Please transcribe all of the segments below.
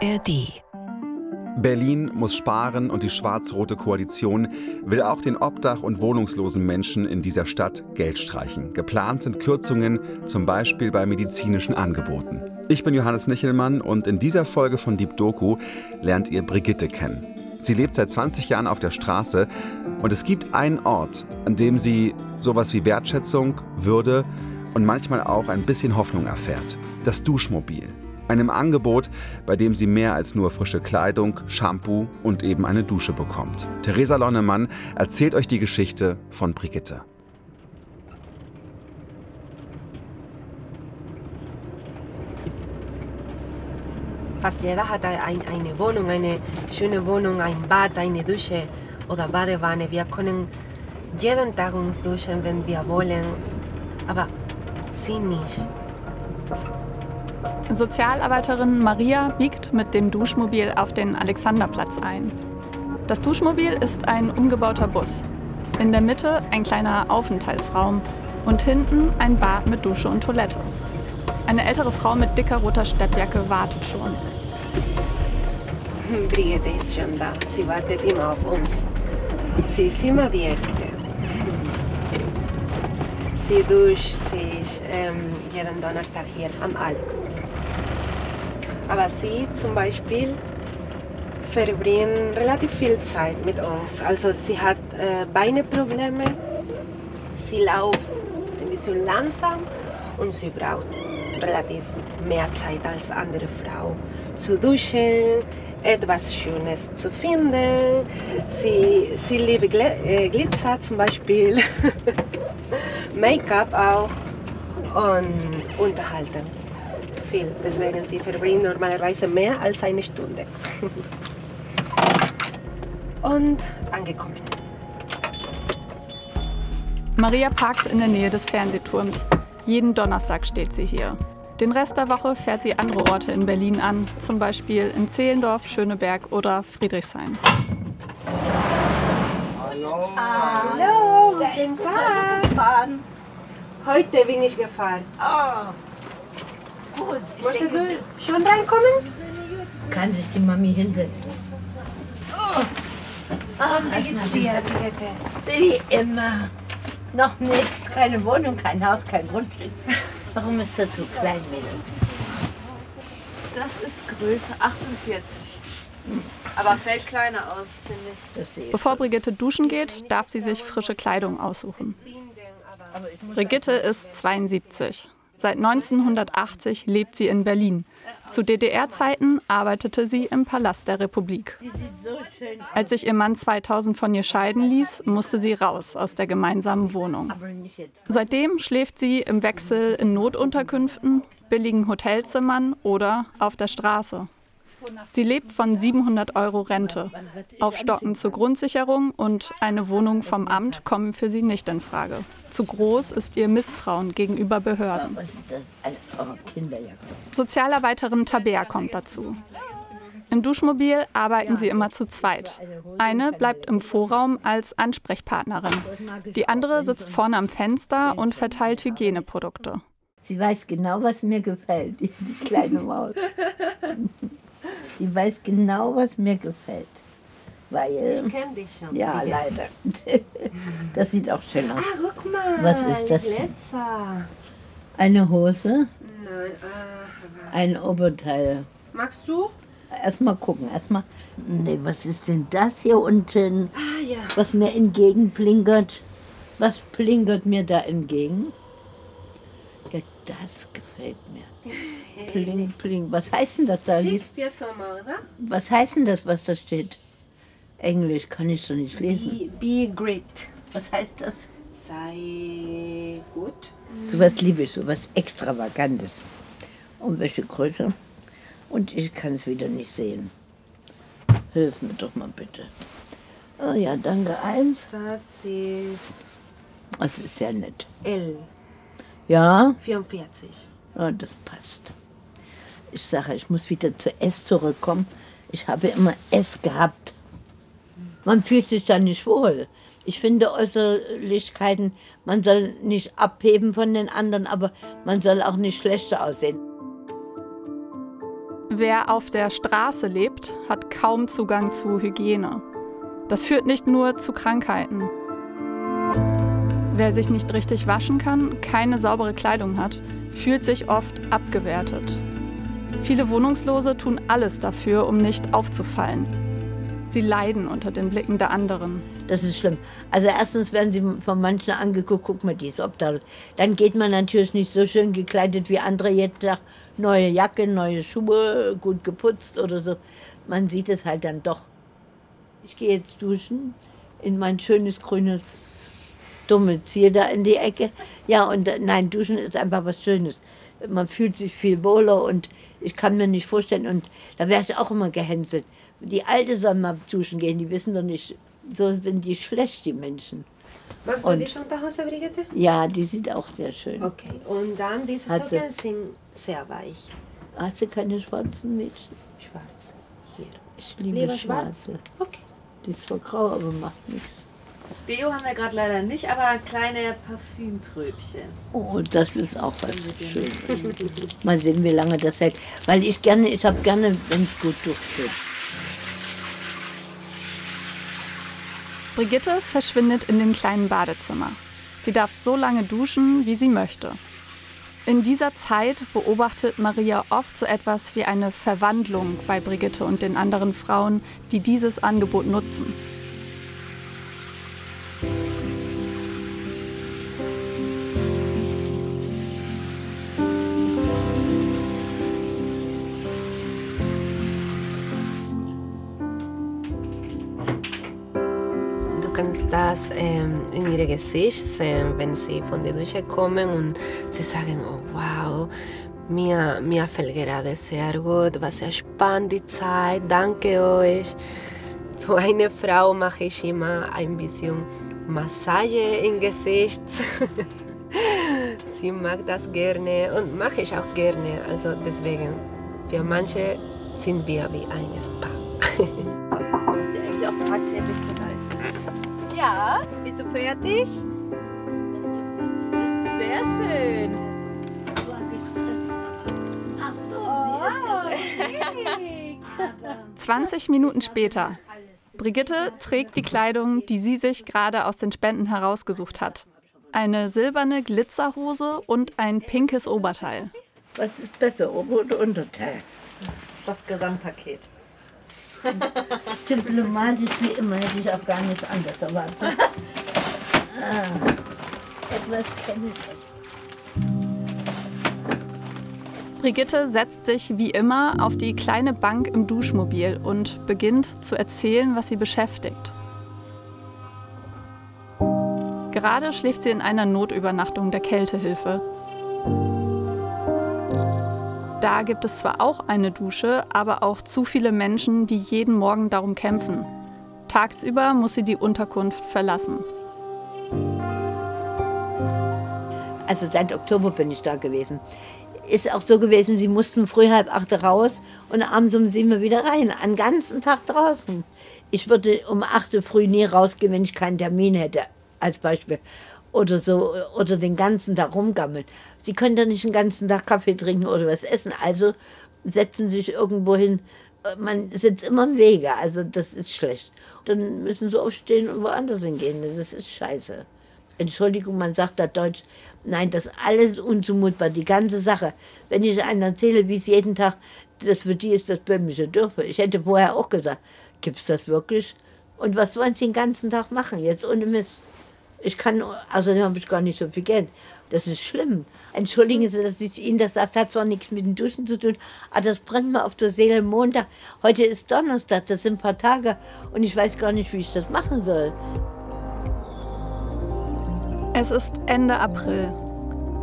ARD. Berlin muss sparen und die schwarz-rote Koalition will auch den Obdach- und wohnungslosen Menschen in dieser Stadt Geld streichen. Geplant sind Kürzungen, zum Beispiel bei medizinischen Angeboten. Ich bin Johannes Nichelmann und in dieser Folge von Deep Doku lernt ihr Brigitte kennen. Sie lebt seit 20 Jahren auf der Straße und es gibt einen Ort, an dem sie sowas wie Wertschätzung, Würde und manchmal auch ein bisschen Hoffnung erfährt. Das Duschmobil. Einem Angebot, bei dem sie mehr als nur frische Kleidung, Shampoo und eben eine Dusche bekommt. Theresa Lonnemann erzählt euch die Geschichte von Brigitte. Fast jeder hat ein, eine Wohnung, eine schöne Wohnung, ein Bad, eine Dusche oder Badewanne. Wir können jeden Tag uns duschen, wenn wir wollen. Aber sie nicht. Sozialarbeiterin Maria biegt mit dem Duschmobil auf den Alexanderplatz ein. Das Duschmobil ist ein umgebauter Bus. In der Mitte ein kleiner Aufenthaltsraum und hinten ein Bad mit Dusche und Toilette. Eine ältere Frau mit dicker roter Steppjacke wartet schon. Brigitte ist schon da. Sie wartet immer auf uns. Sie ist immer die Erste. Sie duscht sich ähm, jeden Donnerstag hier am Alex. Aber sie zum Beispiel verbringt relativ viel Zeit mit uns. Also sie hat äh, Beineprobleme, sie läuft ein bisschen langsam und sie braucht relativ mehr Zeit als andere Frau zu duschen, etwas Schönes zu finden. Sie, sie liebt Gl äh, Glitzer zum Beispiel, Make-up auch und unterhalten. Viel. Deswegen sie verbringt normalerweise mehr als eine Stunde. und angekommen. Maria parkt in der Nähe des Fernsehturms. Jeden Donnerstag steht sie hier. Den Rest der Woche fährt sie andere Orte in Berlin an, zum Beispiel in Zehlendorf, Schöneberg oder Friedrichshain. Hallo. Hallo, guten Tag. Heute bin ich gefahren. Oh, gut. Ich Möchtest du schon reinkommen? Kann sich die Mami hinsetzen? Oh. Ach, Wie geht's dir, Brigitte? Wie immer. Noch nichts. Keine Wohnung, kein Haus, kein Grundstück. Warum ist das so klein, Mädel? Das ist Größe 48. Aber fällt kleiner aus, finde ich. Das sehe ich. Bevor Brigitte duschen geht, darf sie sich frische Kleidung aussuchen. Brigitte ist 72. Seit 1980 lebt sie in Berlin. Zu DDR-Zeiten arbeitete sie im Palast der Republik. Als sich ihr Mann 2000 von ihr scheiden ließ, musste sie raus aus der gemeinsamen Wohnung. Seitdem schläft sie im Wechsel in Notunterkünften, billigen Hotelzimmern oder auf der Straße. Sie lebt von 700 Euro Rente. Aufstocken zur Grundsicherung und eine Wohnung vom Amt kommen für sie nicht in Frage. Zu groß ist ihr Misstrauen gegenüber Behörden. Sozialarbeiterin Tabea kommt dazu. Im Duschmobil arbeiten sie immer zu zweit. Eine bleibt im Vorraum als Ansprechpartnerin. Die andere sitzt vorne am Fenster und verteilt Hygieneprodukte. Sie weiß genau, was mir gefällt, die kleine Maus. Die weiß genau, was mir gefällt. Weil, Ich kenne dich schon. ja, Brigitte. leider. Das sieht auch schön aus. Ah, guck mal. Was ist das? Glitzer. Eine Hose, Nein, ah, ein Oberteil. Magst du? Erstmal gucken, erstmal. Nee, was ist denn das hier unten, Ah ja. was mir entgegenblinkert? Was blinkert mir da entgegen? Ja, das. Pling, pling. Was heißt denn das da? Für Sommer, oder? Was heißt denn das, was da steht? Englisch kann ich so nicht lesen. Be, be great. Was heißt das? Sei gut. Sowas liebe ich, sowas Extravagantes. Und welche Größe? Und ich kann es wieder nicht sehen. Hilf mir doch mal bitte. Oh ja, danke. Eins. Das ist Das ist sehr nett. L. Ja, 44. ja das passt. Ich sage, ich muss wieder zu S zurückkommen. Ich habe immer S gehabt. Man fühlt sich da nicht wohl. Ich finde Äußerlichkeiten, man soll nicht abheben von den anderen, aber man soll auch nicht schlechter aussehen. Wer auf der Straße lebt, hat kaum Zugang zu Hygiene. Das führt nicht nur zu Krankheiten. Wer sich nicht richtig waschen kann, keine saubere Kleidung hat, fühlt sich oft abgewertet. Viele Wohnungslose tun alles dafür, um nicht aufzufallen. Sie leiden unter den Blicken der anderen. Das ist schlimm. Also erstens werden sie von manchen angeguckt, guck mal, die ist obdachlos. Dann geht man natürlich nicht so schön gekleidet wie andere jeden Tag. Neue Jacke, neue Schuhe, gut geputzt oder so. Man sieht es halt dann doch. Ich gehe jetzt duschen in mein schönes grünes Domizil da in die Ecke. Ja, und äh, nein, duschen ist einfach was Schönes. Man fühlt sich viel wohler und ich kann mir nicht vorstellen, und da wäre ich auch immer gehänselt. Die Alte soll mal duschen gehen, die wissen doch nicht, so sind die schlecht, die Menschen. Magst du Und- diese Unterhose, Brigitte? Ja, die sieht auch sehr schön. Okay, und dann diese. Socken sind sehr weich. Hast du keine schwarzen Mädchen? Schwarz. Hier. Ich liebe Lieber schwarz? schwarze. Okay. Die ist zwar grau, aber macht nichts. Deo haben wir gerade leider nicht, aber kleine Parfümpröbchen. Oh, das ist auch was Schönes. Mal sehen, wie lange das hält. Weil ich gerne, ich habe gerne, wenn es gut duftet. Brigitte verschwindet in dem kleinen Badezimmer. Sie darf so lange duschen, wie sie möchte. In dieser Zeit beobachtet Maria oft so etwas wie eine Verwandlung bei Brigitte und den anderen Frauen, die dieses Angebot nutzen. Das ähm, in ihrem Gesicht sehen, wenn sie von der Dusche kommen und sie sagen, oh wow, mir, mir fällt gerade sehr gut, war sehr spannend die Zeit, danke euch. Zu einer Frau mache ich immer ein bisschen Massage im Gesicht. sie mag das gerne und mache ich auch gerne. Also deswegen, für manche sind wir wie ein Spa. Was, was die eigentlich auch tagtäglich so. Ja, Bist du fertig? sehr schön. Ach so, Oh, 20 Minuten später. Brigitte trägt die Kleidung, die sie sich gerade aus den Spenden herausgesucht hat. Eine silberne Glitzerhose und ein pinkes Oberteil. was ist besser, Ober- oder Unterteil? Das Gesamtpaket. Diplomatisch wie immer hätte ich auch gar nichts anderes erwartet. ah, etwas kenne ich. Brigitte setzt sich wie immer auf die kleine Bank im Duschmobil und beginnt zu erzählen, was sie beschäftigt. Gerade schläft sie in einer Notübernachtung der Kältehilfe. Da gibt es zwar auch eine Dusche, aber auch zu viele Menschen, die jeden Morgen darum kämpfen. Tagsüber muss sie die Unterkunft verlassen. Also seit Oktober bin ich da gewesen. Ist auch so gewesen, sie mussten früh halb acht raus und abends um sieben wieder rein. Einen ganzen Tag draußen. Ich würde um acht Uhr früh nie rausgehen, wenn ich keinen Termin hätte, als Beispiel. Oder so, oder den ganzen Tag rumgammeln. Sie können doch nicht den ganzen Tag Kaffee trinken oder was essen. Also setzen sich irgendwo hin. Man sitzt immer im Wege, also das ist schlecht. Dann müssen sie aufstehen und woanders hingehen. Das ist, ist scheiße. Entschuldigung, man sagt da Deutsch. Nein, das ist alles unzumutbar, die ganze Sache. Wenn ich einer erzähle, wie es jeden Tag, das für die ist das böhmische Dürfe. Ich hätte vorher auch gesagt, gibt's das wirklich? Und was wollen sie den ganzen Tag machen, jetzt ohne Mist? Ich kann, außerdem habe ich gar nicht so viel Geld. Das ist schlimm. Entschuldigen Sie, dass ich Ihnen das sage. Das hat zwar nichts mit den Duschen zu tun, aber das brennt mir auf der Seele Montag. Heute ist Donnerstag, das sind ein paar Tage und ich weiß gar nicht, wie ich das machen soll. Es ist Ende April.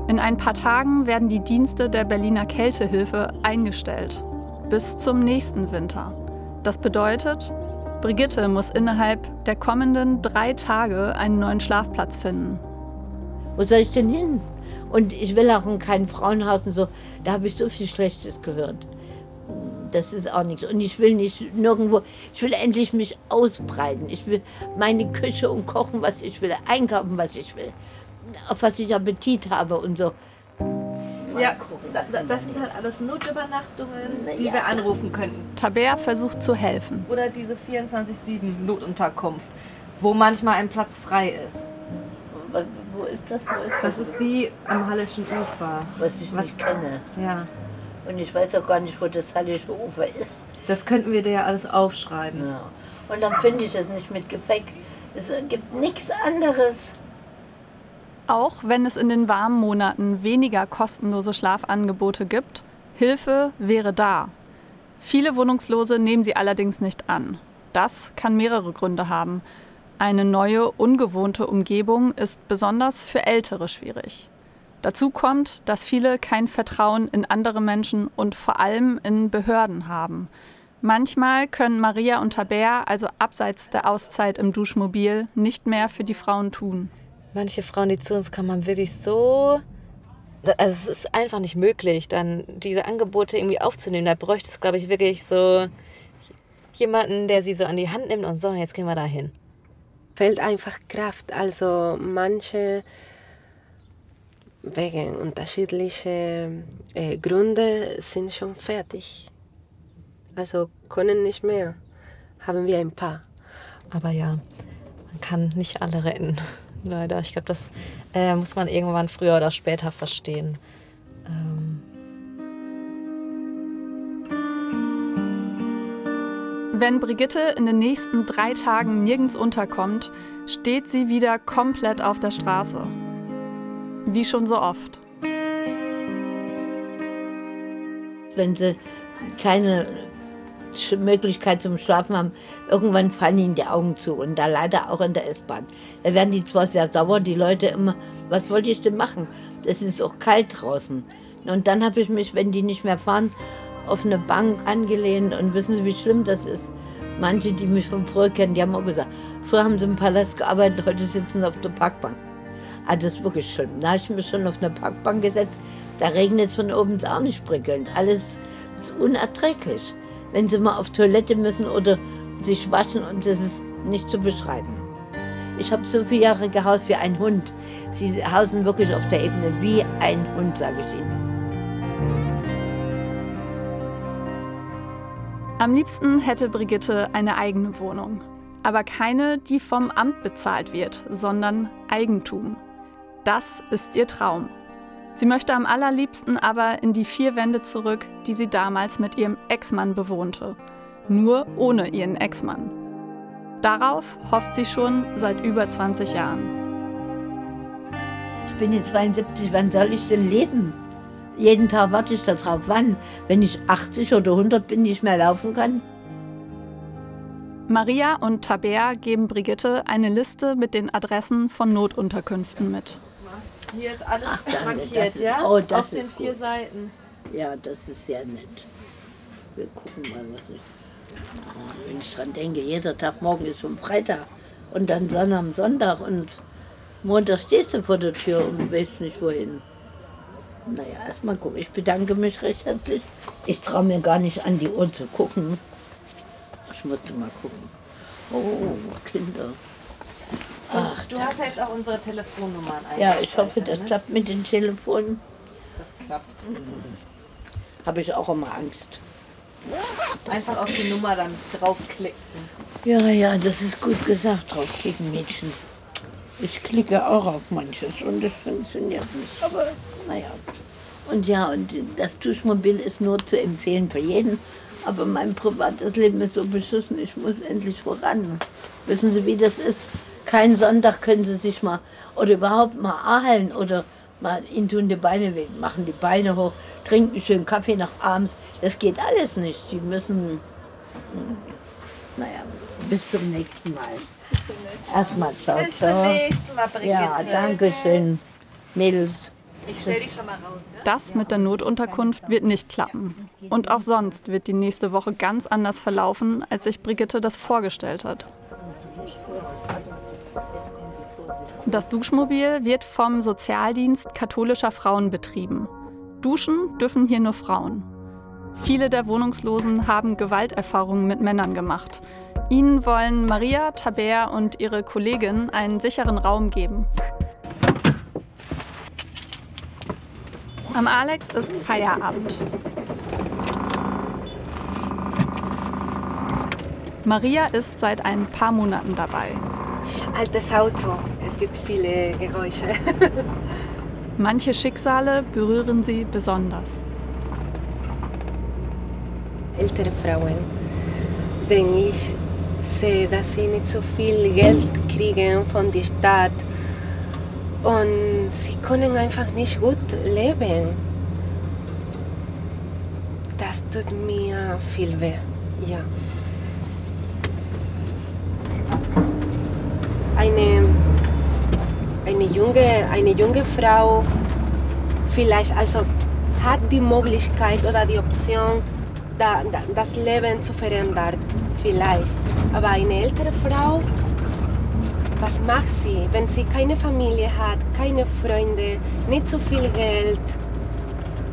In ein paar Tagen werden die Dienste der Berliner Kältehilfe eingestellt. Bis zum nächsten Winter. Das bedeutet, Brigitte muss innerhalb der kommenden drei Tage einen neuen Schlafplatz finden. Wo soll ich denn hin? Und ich will auch in kein Frauenhaus und so. Da habe ich so viel Schlechtes gehört. Das ist auch nichts. Und ich will nicht nirgendwo, ich will endlich mich ausbreiten. Ich will meine Küche und kochen, was ich will, einkaufen, was ich will. Auf was ich Appetit habe und so. Mal Ja, gucken. das, das sind halt alles Notübernachtungen, die ja. wir anrufen könnten. Taber versucht zu helfen. Oder diese 24-7 Notunterkunft, wo manchmal ein Platz frei ist. Wo, ist das? Wo ist Das ist die am Hallischen Ufer. was ich was- nicht kenne. Ja, Und ich weiß auch gar nicht, wo das Hallische Ufer ist. das könnten wir dir ja alles aufschreiben. Ja. Und dann finde ich es nicht mit Gepäck. Es gibt nichts anderes. Auch wenn es in den warmen Monaten weniger kostenlose Schlafangebote gibt, Hilfe wäre da. Viele Wohnungslose nehmen sie allerdings nicht an. Das kann mehrere Gründe haben. Eine neue, ungewohnte Umgebung ist besonders für Ältere schwierig. Dazu kommt, dass viele kein Vertrauen in andere Menschen und vor allem in Behörden haben. Manchmal können Maria und Taber also abseits der Auszeit im Duschmobil nicht mehr für die Frauen tun. Manche Frauen, die zu uns kommen, haben wirklich so. Also es ist einfach nicht möglich, dann diese Angebote irgendwie aufzunehmen. Da bräuchte es, glaube ich, wirklich so jemanden, der sie so an die Hand nimmt und so, jetzt gehen wir da hin. fehlt einfach Kraft. Also manche wegen unterschiedlicher äh, Gründe sind schon fertig. Also können nicht mehr. Haben wir ein paar. Aber ja, man kann nicht alle retten. Leider. Ich glaube, das äh, muss man irgendwann früher oder später verstehen. Ähm, Wenn Brigitte in den nächsten drei Tagen nirgends unterkommt, steht sie wieder komplett auf der Straße. Wie schon so oft. Wenn sie keine Möglichkeit zum Schlafen haben, irgendwann fallen ihnen die Augen zu. Und da leider auch in der S-Bahn. Da werden die zwar sehr sauer, die Leute immer, was wollte ich denn machen? Es ist auch kalt draußen. Und dann habe ich mich, wenn die nicht mehr fahren, auf eine Bank angelehnt. Und wissen Sie, wie schlimm das ist? Manche, die mich von früher kennen, die haben auch gesagt, früher haben sie im Palast gearbeitet, heute sitzen sie auf der Parkbank. Also das ist wirklich schlimm. Da habe ich mich schon auf eine Parkbank gesetzt. Da regnet es von oben auch nicht prickelnd. Alles ist unerträglich. Wenn sie mal auf Toilette müssen oder sich waschen und das ist nicht zu beschreiben. Ich habe so viele Jahre gehaust wie ein Hund. Sie hausen wirklich auf der Ebene wie ein Hund, sage ich Ihnen. Am liebsten hätte Brigitte eine eigene Wohnung. Aber keine, die vom Amt bezahlt wird, sondern Eigentum. Das ist ihr Traum. Sie möchte am allerliebsten aber in die vier Wände zurück, die sie damals mit ihrem Ex-Mann bewohnte. Nur ohne ihren Ex-Mann. Darauf hofft sie schon seit über 20 Jahren. Ich bin jetzt 72, wann soll ich denn leben? Jeden Tag warte ich darauf. Wann? Wenn ich 80 oder 100 bin, nicht mehr laufen kann? Maria und Taber geben Brigitte eine Liste mit den Adressen von Notunterkünften mit. Hier ist alles Ach, danke, markiert, ist- ja? oh, das Auf den vier gut. Seiten. Ja, das ist sehr nett. Wir gucken mal, was ich. Ah, Wenn ich dran denke, jeder Tag morgen ist schon Freitag und dann Sonne am Sonntag und Montag stehst du vor der Tür und weißt nicht wohin. Naja, erstmal gucken. Ich bedanke mich recht herzlich. Ich traue mir gar nicht an die Uhr zu gucken. Ich musste mal gucken. Oh, Kinder. Ach, Du hast ja jetzt auch unsere Telefonnummern ja, ich hoffe, das klappt mit den Telefonen. Das klappt. Habe ich auch immer Angst. Einfach auf die Nummer dann draufklicken. Ja, ja, das ist gut gesagt, draufklicken, Mädchen. Ich klicke auch auf manches und es funktioniert nicht. Aber naja. Und ja, und das Duschmobil ist nur zu empfehlen für jeden. Aber mein privates Leben ist so beschissen, ich muss endlich voran. Wissen Sie, wie das ist? Keinen Sonntag können Sie sich mal oder überhaupt mal ahlen oder mal ihnen tun die Beine weh, machen die Beine hoch, trinken schön Kaffee nach abends. Das geht alles nicht. Sie müssen naja, bis zum nächsten Mal. Erstmal ciao, Bis zum ciao. nächsten Mal, Brigitte. Ja, danke schön. Mädels. Ich stell dich schon mal raus, ja? Das mit der Notunterkunft wird nicht klappen. Und auch sonst wird die nächste Woche ganz anders verlaufen, als sich Brigitte das vorgestellt hat. Das Duschmobil wird vom Sozialdienst katholischer Frauen betrieben. Duschen dürfen hier nur Frauen. Viele der Wohnungslosen haben Gewalterfahrungen mit Männern gemacht. Ihnen wollen Maria, Taber und ihre Kollegin einen sicheren Raum geben. Am Alex ist Feierabend. Maria ist seit ein paar Monaten dabei. Altes Auto, es gibt viele Geräusche. Manche Schicksale berühren sie besonders. Ältere Frauen, wenn ich sehe, dass sie nicht so viel Geld kriegen von der Stadt und sie können einfach nicht gut leben. Das tut mir viel weh, ja. Eine, junge, eine junge Frau vielleicht also hat die Möglichkeit oder die Option, da, da, das Leben zu verändern, vielleicht. Aber eine ältere Frau, was macht sie, wenn sie keine Familie hat, keine Freunde, nicht so viel Geld?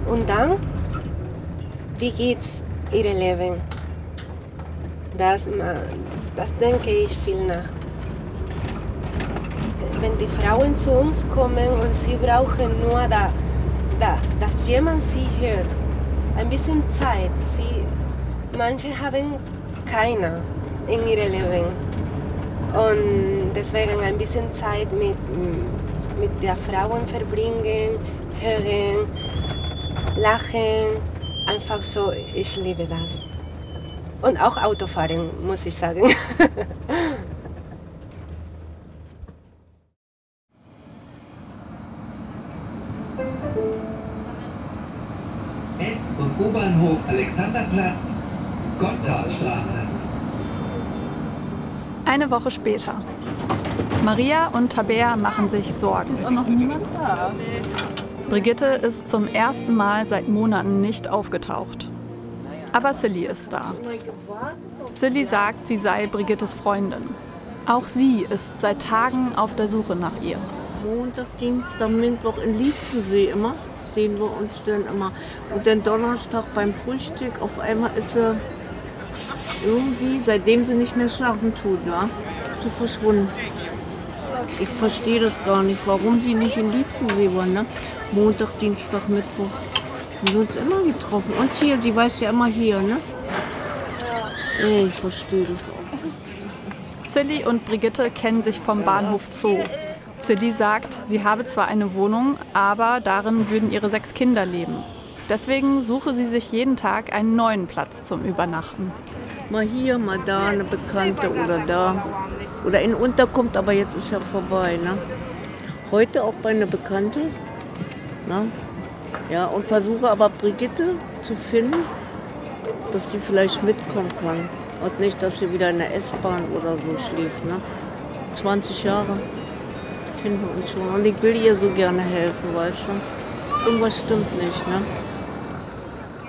Und dann, wie geht's ihr Leben? Das, das denke ich viel nach. Wenn die Frauen zu uns kommen und sie brauchen nur, da, da, dass jemand sie hört, ein bisschen Zeit. Sie, manche haben keine in ihrem Leben. Und deswegen ein bisschen Zeit mit, mit der Frauen verbringen, hören, lachen. Einfach so, ich liebe das. Und auch Autofahren, muss ich sagen. und U-Bahnhof Alexanderplatz, Gotthardstraße. Eine Woche später. Maria und Tabea machen sich Sorgen. Ist auch noch niemand da? Brigitte ist zum ersten Mal seit Monaten nicht aufgetaucht. Aber Silly ist da. Silly sagt, sie sei Brigittes Freundin. Auch sie ist seit Tagen auf der Suche nach ihr. Montag, Dienstag, Mittwoch in Lietzensee immer. Sehen wir uns dann immer. Und dann Donnerstag beim Frühstück. Auf einmal ist sie irgendwie, seitdem sie nicht mehr schlafen tut, ja, ist sie verschwunden. Ich verstehe das gar nicht, warum sie nicht in Lietzensee war. Ne? Montag, Dienstag, Mittwoch. Wir haben uns immer getroffen. Und hier, sie weiß ja immer hier, ne? Ich verstehe das auch. Silly und Brigitte kennen sich vom Bahnhof Zoo. Silly sagt, sie habe zwar eine Wohnung, aber darin würden ihre sechs Kinder leben. Deswegen suche sie sich jeden Tag einen neuen Platz zum Übernachten. Mal hier, mal da, eine Bekannte oder da. Oder in Unterkunft, aber jetzt ist ja vorbei. Ne? Heute auch bei einer Bekannte. Ne? Ja, und versuche aber Brigitte zu finden, dass sie vielleicht mitkommen kann. Und nicht, dass sie wieder in der S-Bahn oder so schläft. Ne? 20 Jahre kennen wir uns schon. Und ich will ihr so gerne helfen, weißt du. Irgendwas stimmt nicht, ne?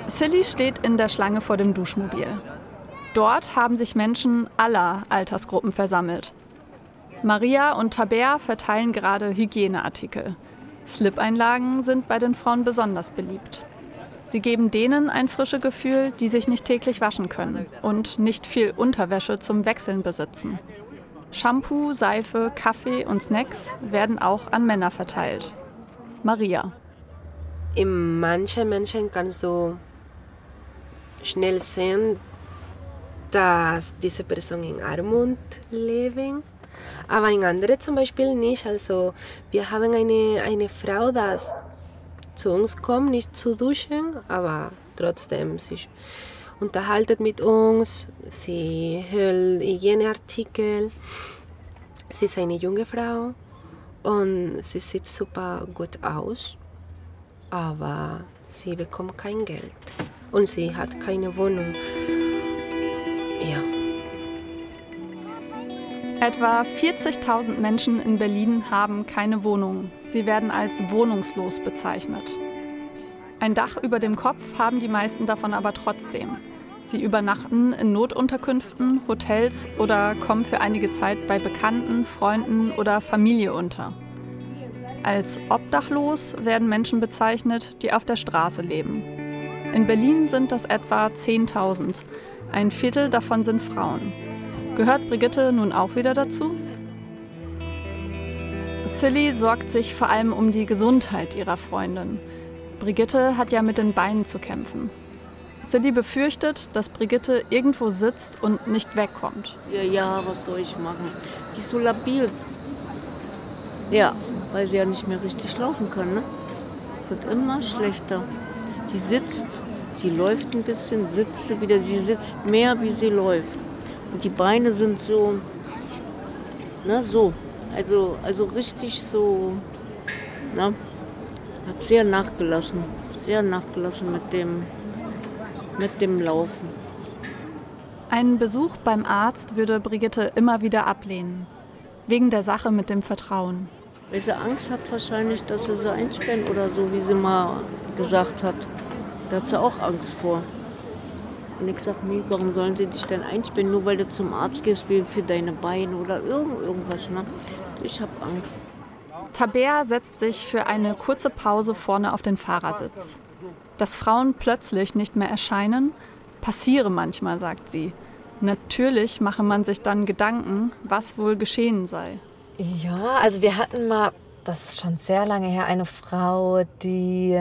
Silly steht in der Schlange vor dem Duschmobil. Dort haben sich Menschen aller Altersgruppen versammelt. Maria und Tabea verteilen gerade Hygieneartikel. Slip-Einlagen sind bei den Frauen besonders beliebt. Sie geben denen ein frisches Gefühl, die sich nicht täglich waschen können und nicht viel Unterwäsche zum Wechseln besitzen. Shampoo, Seife, Kaffee und Snacks werden auch an Männer verteilt. Maria. In manchen Menschen kannst du schnell sehen, dass diese Person in Armut leben, aber in anderen zum Beispiel nicht. Also wir haben eine, eine Frau, die zu uns kommt, nicht zu duschen, aber trotzdem sich unterhalten mit uns, sie hört Hygieneartikel. Sie ist eine junge Frau und sie sieht super gut aus, aber sie bekommt kein Geld und sie hat keine Wohnung. Ja. Etwa 40.000 Menschen in Berlin haben keine Wohnung. Sie werden als wohnungslos bezeichnet. Ein Dach über dem Kopf haben die meisten davon aber trotzdem. Sie übernachten in Notunterkünften, Hotels oder kommen für einige Zeit bei Bekannten, Freunden oder Familie unter. Als obdachlos werden Menschen bezeichnet, die auf der Straße leben. In Berlin sind das etwa 10.000. Ein Viertel davon sind Frauen. Gehört Brigitte nun auch wieder dazu? Silly sorgt sich vor allem um die Gesundheit ihrer Freundin. Brigitte hat ja mit den Beinen zu kämpfen. Silly befürchtet, dass Brigitte irgendwo sitzt und nicht wegkommt. Ja, ja, was soll ich machen? Die ist so labil. Ja, weil sie ja nicht mehr richtig laufen kann. Ne? Wird immer schlechter. Die sitzt, die läuft ein bisschen, sitzt wieder. Sie sitzt mehr, wie sie läuft. Und die Beine sind so, ne, so. Also, also richtig so, ne? Hat sehr nachgelassen. Sehr nachgelassen mit dem, mit dem Laufen. Einen Besuch beim Arzt würde Brigitte immer wieder ablehnen. Wegen der Sache mit dem Vertrauen. Weil sie Angst hat wahrscheinlich, dass sie sie einsperren oder so, wie sie mal gesagt hat. Da hat sie auch Angst vor. Und ich sag mir, warum sollen sie dich denn einsperren, nur weil du zum Arzt gehst, wie für deine Beine oder irgend, irgendwas. Ne? Ich hab Angst. Tabea setzt sich für eine kurze Pause vorne auf den Fahrersitz. Dass Frauen plötzlich nicht mehr erscheinen, passiere manchmal, sagt sie. Natürlich mache man sich dann Gedanken, was wohl geschehen sei. Ja, also wir hatten mal, das ist schon sehr lange her, eine Frau, die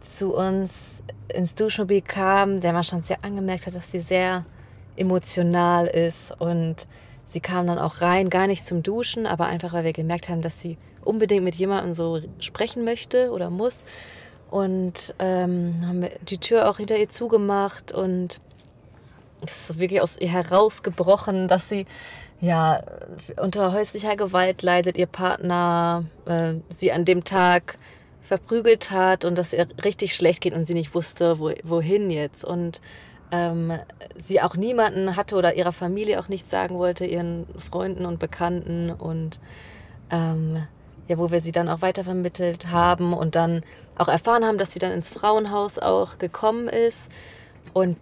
zu uns ins Duschmobil kam, der man schon sehr angemerkt hat, dass sie sehr emotional ist. Und sie kam dann auch rein, gar nicht zum Duschen, aber einfach, weil wir gemerkt haben, dass sie unbedingt mit jemandem so sprechen möchte oder muss. Und ähm, haben die Tür auch hinter ihr zugemacht und es ist wirklich aus ihr herausgebrochen, dass sie ja unter häuslicher Gewalt leidet, ihr Partner äh, sie an dem Tag verprügelt hat und dass ihr richtig schlecht geht und sie nicht wusste, wo, wohin jetzt. Und ähm, sie auch niemanden hatte oder ihrer Familie auch nichts sagen wollte, ihren Freunden und Bekannten und ähm, ja, wo wir sie dann auch weitervermittelt haben und dann auch erfahren haben, dass sie dann ins Frauenhaus auch gekommen ist. Und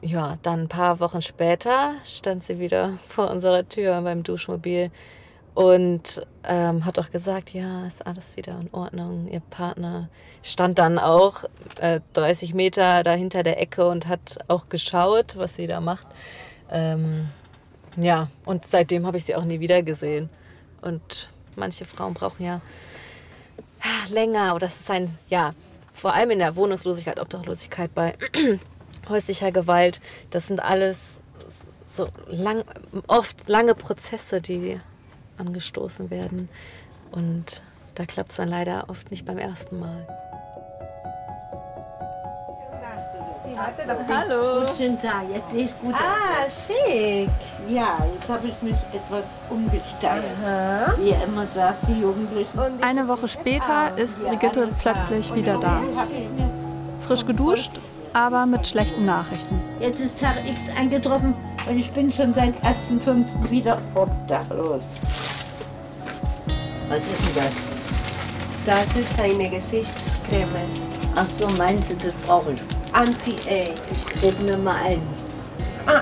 ja, dann ein paar Wochen später stand sie wieder vor unserer Tür beim Duschmobil und ähm, hat auch gesagt, ja, ist alles wieder in Ordnung. Ihr Partner stand dann auch äh, 30 Meter dahinter der Ecke und hat auch geschaut, was sie da macht. Ähm, ja, und seitdem habe ich sie auch nie wieder gesehen. Und manche Frauen brauchen ja länger oder das ist ein, ja, vor allem in der Wohnungslosigkeit, Obdachlosigkeit bei häuslicher Gewalt, das sind alles so lang, oft lange Prozesse, die angestoßen werden. Und da klappt es dann leider oft nicht beim ersten Mal. Hallo. Guten Tag, jetzt sehe ich gut Ah, schick. Ja, jetzt habe ich mich etwas umgestellt. Wie er immer sagt, die Jugendlichen. Eine Woche später ist Brigitte plötzlich wieder da. Frisch geduscht, aber mit schlechten Nachrichten. Jetzt ist Tag X eingetroffen und ich bin schon seit 1.5. wieder obdachlos. Was ist denn das? Das ist eine Gesichtscreme. Ach so, meinst du, das brauche ich? Anti-Age. Red mir mal ein. Ah,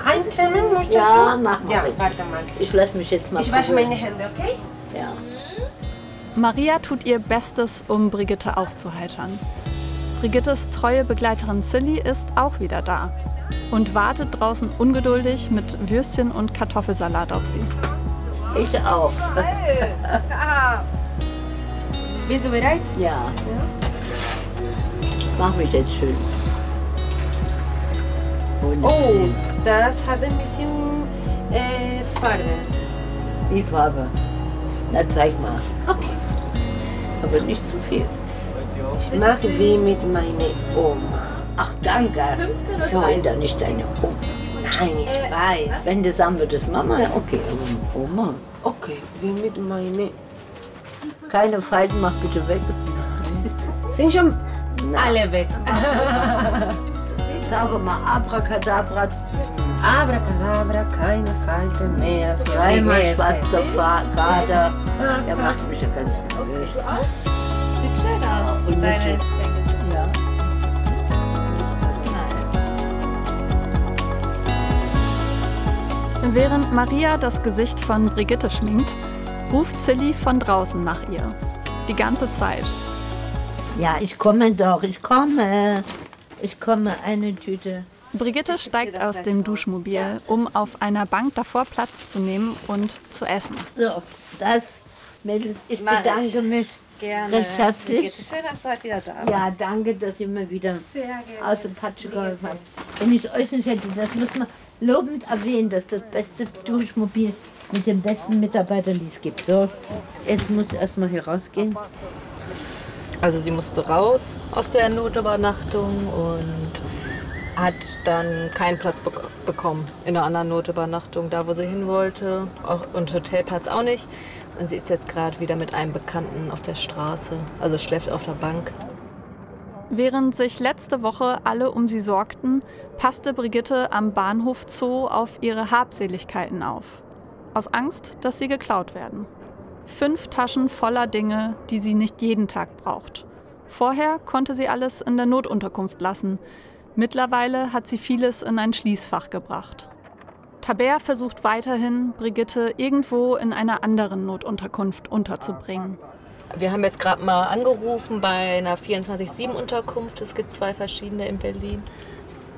möchtest Ja, du? mach mal Ja, bitte. warte mal. Ich lasse mich jetzt mal Ich wasche meine Hände, okay? Ja. Maria tut ihr Bestes, um Brigitte aufzuheitern. Brigittes treue Begleiterin Silly ist auch wieder da und wartet draußen ungeduldig mit Würstchen und Kartoffelsalat auf sie. Ich auch. Bist du bereit? Ja. Mach mich jetzt schön. Oh, das hat ein bisschen äh, Farbe. Wie Farbe? Na, zeig mal. Okay. Aber nicht zu viel. Ich mag wie mit meiner Oma. Ach, danke. So. Nein, dann nicht deine Oma. Nein, ich weiß. Wenn du sagen würdest, Mama, okay, aber Oma. Okay, wie mit meiner... Keine Falten, mach bitte weg. Sind schon Na, alle weg. Sag mal, Abracadabra, Abracadabra, keine Falte mehr für dreimal schwarzer Kader. Der macht mich ja ganz nervös. Sieht schön aus. Und Deine. Ja. Während Maria das Gesicht von Brigitte schminkt, ruft Silly von draußen nach ihr. Die ganze Zeit. ja, ich komme doch, ich komme. Ich komme, eine Tüte. Brigitte steigt aus dem Duschmobil, um auf einer Bank davor Platz zu nehmen und zu essen. So, das, Mädels, ich Mach bedanke ich. mich. Gerne. Recht herzlich. Brigitte, Schön, dass du heute wieder da bist. Ja, danke, dass ihr mir wieder Sehr gerne. aus der Patsche geholfen habt. Wenn ich euch nicht hätte, das muss man lobend erwähnen, dass das beste Duschmobil mit den besten Mitarbeitern, die es gibt. So, jetzt muss ich erstmal hier rausgehen. Also sie musste raus aus der Notübernachtung und hat dann keinen Platz bek bekommen in einer anderen Notübernachtung, da wo sie hin wollte. Auch, und Hotelplatz auch nicht. Und sie ist jetzt gerade wieder mit einem Bekannten auf der Straße. Also schläft auf der Bank. Während sich letzte Woche alle um sie sorgten, passte Brigitte am Bahnhof Zoo auf ihre Habseligkeiten auf. Aus Angst, dass sie geklaut werden. Fünf Taschen voller Dinge, die sie nicht jeden Tag braucht. Vorher konnte sie alles in der Notunterkunft lassen. Mittlerweile hat sie vieles in ein Schließfach gebracht. Tabea versucht weiterhin, Brigitte irgendwo in einer anderen Notunterkunft unterzubringen. Wir haben jetzt gerade mal angerufen bei einer 24-7-Unterkunft. Es gibt zwei verschiedene in Berlin.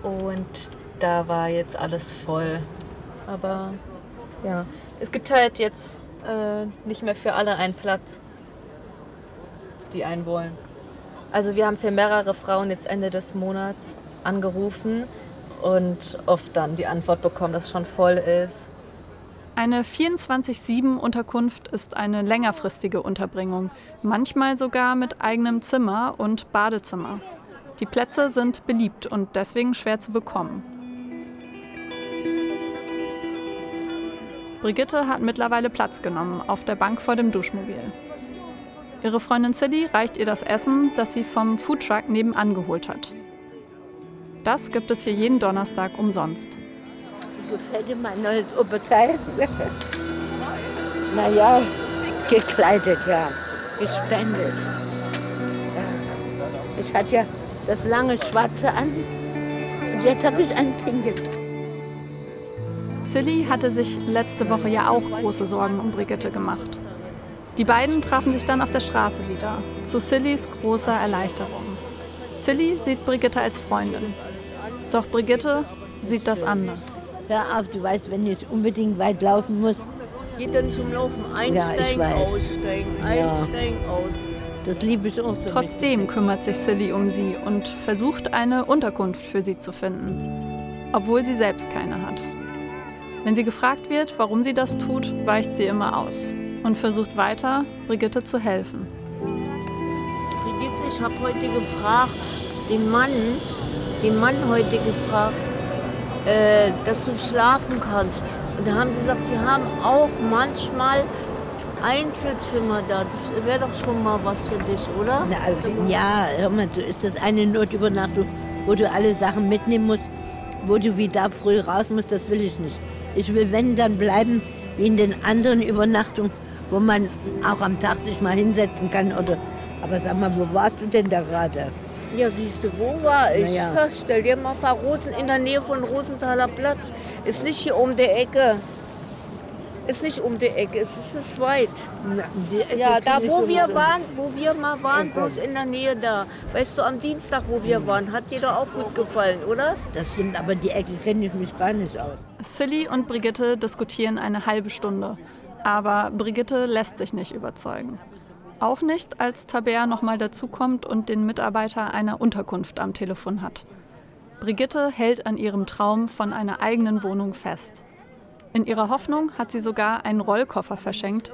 Und da war jetzt alles voll. Aber ja, es gibt halt jetzt äh, nicht mehr für alle einen Platz, die einen wollen. Also wir haben für mehrere Frauen jetzt Ende des Monats angerufen und oft dann die Antwort bekommen, dass es schon voll ist. Eine 24-7-Unterkunft ist eine längerfristige Unterbringung, manchmal sogar mit eigenem Zimmer und Badezimmer. Die Plätze sind beliebt und deswegen schwer zu bekommen. Brigitte hat mittlerweile Platz genommen auf der Bank vor dem Duschmobil. Ihre Freundin Silly reicht ihr das Essen, das sie vom Foodtruck nebenan geholt hat. Das gibt es hier jeden Donnerstag umsonst. Gefällt dir mein neues Oberteil? naja, gekleidet, ja. Gespendet. Ja. Ich hatte ja das lange Schwarze an und jetzt habe ich einen Pinkel. Silly hatte sich letzte Woche ja auch große Sorgen um Brigitte gemacht. Die beiden trafen sich dann auf der Straße wieder, zu Sillys großer Erleichterung. Silly sieht Brigitte als Freundin. Doch Brigitte sieht das anders. Hör auf, du weißt, wenn ich unbedingt weit laufen muss, Geht dann zum Laufen Ja, ich einsteigen, weiß. aussteigen, Ja. einsteigen, aus. das liebe ich auch so. Trotzdem kümmert sich Silly um sie und versucht eine Unterkunft für sie zu finden, obwohl sie selbst keine hat. Wenn sie gefragt wird, warum sie das tut, weicht sie immer aus und versucht weiter, Brigitte zu helfen. Brigitte, ich habe heute gefragt, den Mann, den Mann heute gefragt, äh, dass du schlafen kannst. Und da haben sie gesagt, sie haben auch manchmal Einzelzimmer da. Das wäre doch schon mal was für dich, oder? Na, also, ja, hör mal, so ist das eine Notübernachtung, wo du alle Sachen mitnehmen musst, wo du wie da früh raus musst, das will ich nicht. Ich will, wenn, dann bleiben wie in den anderen Übernachtungen, wo man auch am Tag sich mal hinsetzen kann. Oder, aber sag mal, wo warst du denn da gerade? Ja, siehst du, wo war ich? Ja, stell dir mal vor, Rosen, in der Nähe von Rosenthaler Platz. Ist nicht hier um die Ecke. Ist nicht um die Ecke, es ist es weit. Na, die Ecke Ja, da wo wir mal. waren, wo wir mal waren, bloß in der Nähe da. Weißt du, am Dienstag, wo wir waren, hat dir doch auch gut gefallen, oder? Das stimmt, aber die Ecke kenne ich mich gar nicht aus. Silly und Brigitte diskutieren eine halbe Stunde, aber Brigitte lässt sich nicht überzeugen. Auch nicht, als Tabea nochmal dazukommt und den Mitarbeiter einer Unterkunft am Telefon hat. Brigitte hält an ihrem Traum von einer eigenen Wohnung fest. In ihrer Hoffnung hat sie sogar einen Rollkoffer verschenkt,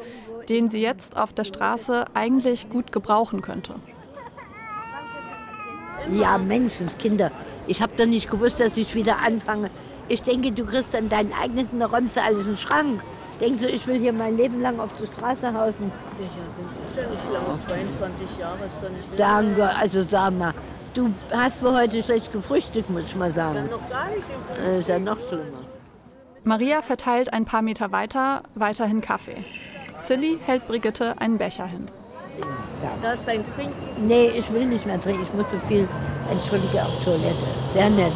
den sie jetzt auf der Straße eigentlich gut gebrauchen könnte. Ja, Menschenskinder. Ich habe doch nicht gewusst, dass ich wieder anfange. Ich denke, du kriegst dann dein eigenes und dann räumst du alles in den Schrank. Denkst du, ich will hier mein Leben lang auf der Straße hausen? Ja nicht lang, 22 Jahre ist doch nicht lang. Danke, also sag mal, du hast für heute schlecht gefrühstückt, muss ich mal sagen. Dann noch gar nicht im Das ist ja noch schlimmer. Maria verteilt ein paar Meter weiter weiterhin Kaffee. Silly hält Brigitte einen Becher hin. Da ist dein Trinken. Nee, ich will nicht mehr trinken. Ich muss so viel, entschuldige, auf Toilette. Sehr nett.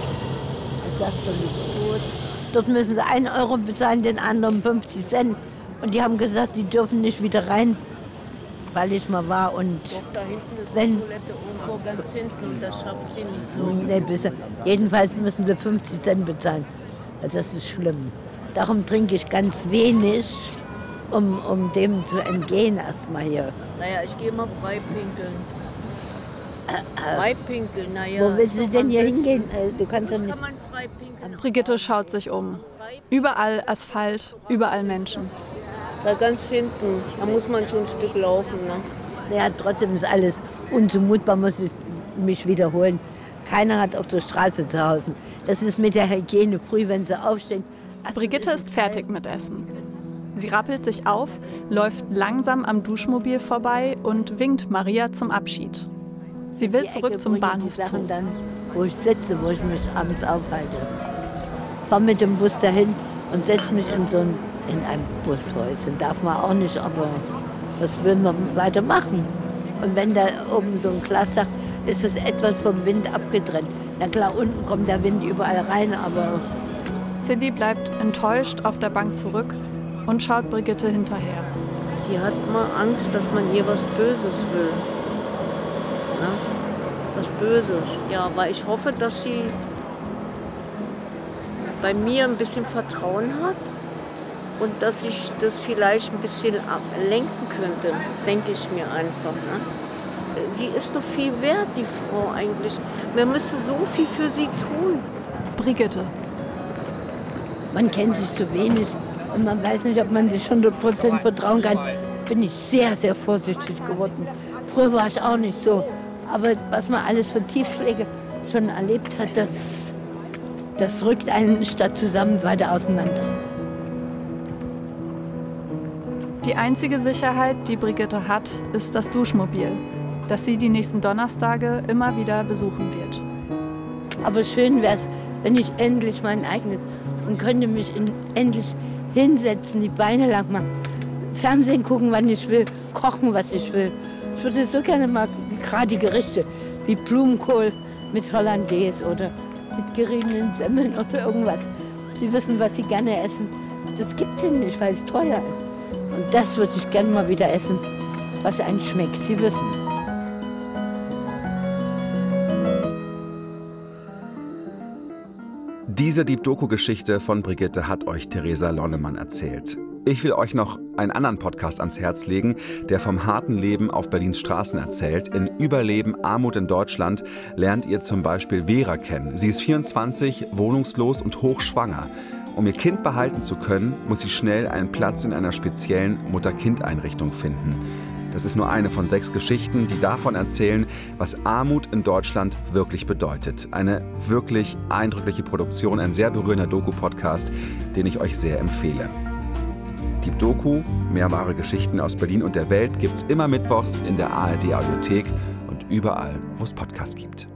Ich sag schon nicht gut. Dort müssen sie 1 Euro bezahlen, den anderen 50 Cent. Und die haben gesagt, sie dürfen nicht wieder rein, weil ich mal war. Und Da hinten ist Wenn- die Toilette irgendwo ganz hinten und das schafft sie nicht so. nee, bis, jedenfalls müssen sie 50 Cent bezahlen. Also das ist schlimm. Darum trinke ich ganz wenig. um, um dem zu entgehen erstmal hier. Naja, ich gehe mal freipinkeln. Freipinkeln, naja. Wo willst du denn hier hingehen? Äh, Du kannst ja nicht. kann. Brigitte schaut sich um. Überall Asphalt, überall Menschen. Da ganz hinten, da muss man schon ein Stück laufen. Ne? Ja, trotzdem ist alles unzumutbar, muss ich mich wiederholen. Keiner hat auf der Straße zu Hause. Das ist mit der Hygiene früh, wenn sie aufstehen. Erst Brigitte ist fertig mit Essen. Sie rappelt sich auf, läuft langsam am Duschmobil vorbei und winkt Maria zum Abschied. Sie will zurück zum Bahnhof die Sachen dann, wo ich sitze, wo ich mich abends aufhalte. Fahr mit dem Bus dahin und setze mich in so ein, in ein Bushäuschen. Darf man auch nicht, aber was will man weiter machen? Und wenn da oben so ein Cluster ist es etwas vom Wind abgetrennt. Na klar, unten kommt der Wind überall rein, aber Cindy bleibt enttäuscht auf der Bank zurück und schaut Brigitte hinterher. Sie hat mal Angst, dass man ihr was Böses will. Ne? Was Böses. Ja, aber ich hoffe, dass sie bei mir ein bisschen Vertrauen hat und dass ich das vielleicht ein bisschen lenken könnte, denke ich mir einfach. Ne? Sie ist doch viel wert, die Frau eigentlich. Man müsste so viel für sie tun. Brigitte, man kennt sich zu wenig und man weiß nicht, ob man sich 100% vertrauen kann. Bin ich sehr, sehr vorsichtig geworden. Früher war ich auch nicht so. Aber was man alles für Tiefschläge schon erlebt hat, das, das rückt einen statt zusammen weiter auseinander. die einzige Sicherheit, die Brigitte hat, ist das Duschmobil, das sie die nächsten Donnerstage immer wieder besuchen wird. Aber schön wäre es, wenn ich endlich mein eigenes und könnte mich in, endlich hinsetzen, die Beine lang machen, Fernsehen gucken, wann ich will, kochen, was ich will. Ich würde so gerne mal gerade Gerichte wie Blumenkohl mit Hollandaise oder mit geriebenen Semmeln oder irgendwas. Sie wissen, was sie gerne essen. Das gibt es nicht, weil es teuer ist. Und das würde ich gerne mal wieder essen, was einem schmeckt. Sie wissen. Diese Deep Doku-Geschichte von Brigitte hat euch Theresa Lonnemann erzählt. Ich will euch noch einen anderen Podcast ans Herz legen, der vom harten Leben auf Berlins Straßen erzählt. In Überleben Armut in Deutschland lernt ihr zum Beispiel Vera kennen. Sie ist 24, wohnungslos und hochschwanger. Um ihr Kind behalten zu können, muss sie schnell einen Platz in einer speziellen Mutter-Kind-Einrichtung finden. Das ist nur eine von sechs Geschichten, die davon erzählen, was Armut in Deutschland wirklich bedeutet. Eine wirklich eindrückliche Produktion, ein sehr berührender Doku-Podcast, den ich euch sehr empfehle. Die Doku, mehr wahre Geschichten aus Berlin und der Welt, gibt's immer mittwochs in der ARD-Audiothek und überall, wo es Podcasts gibt.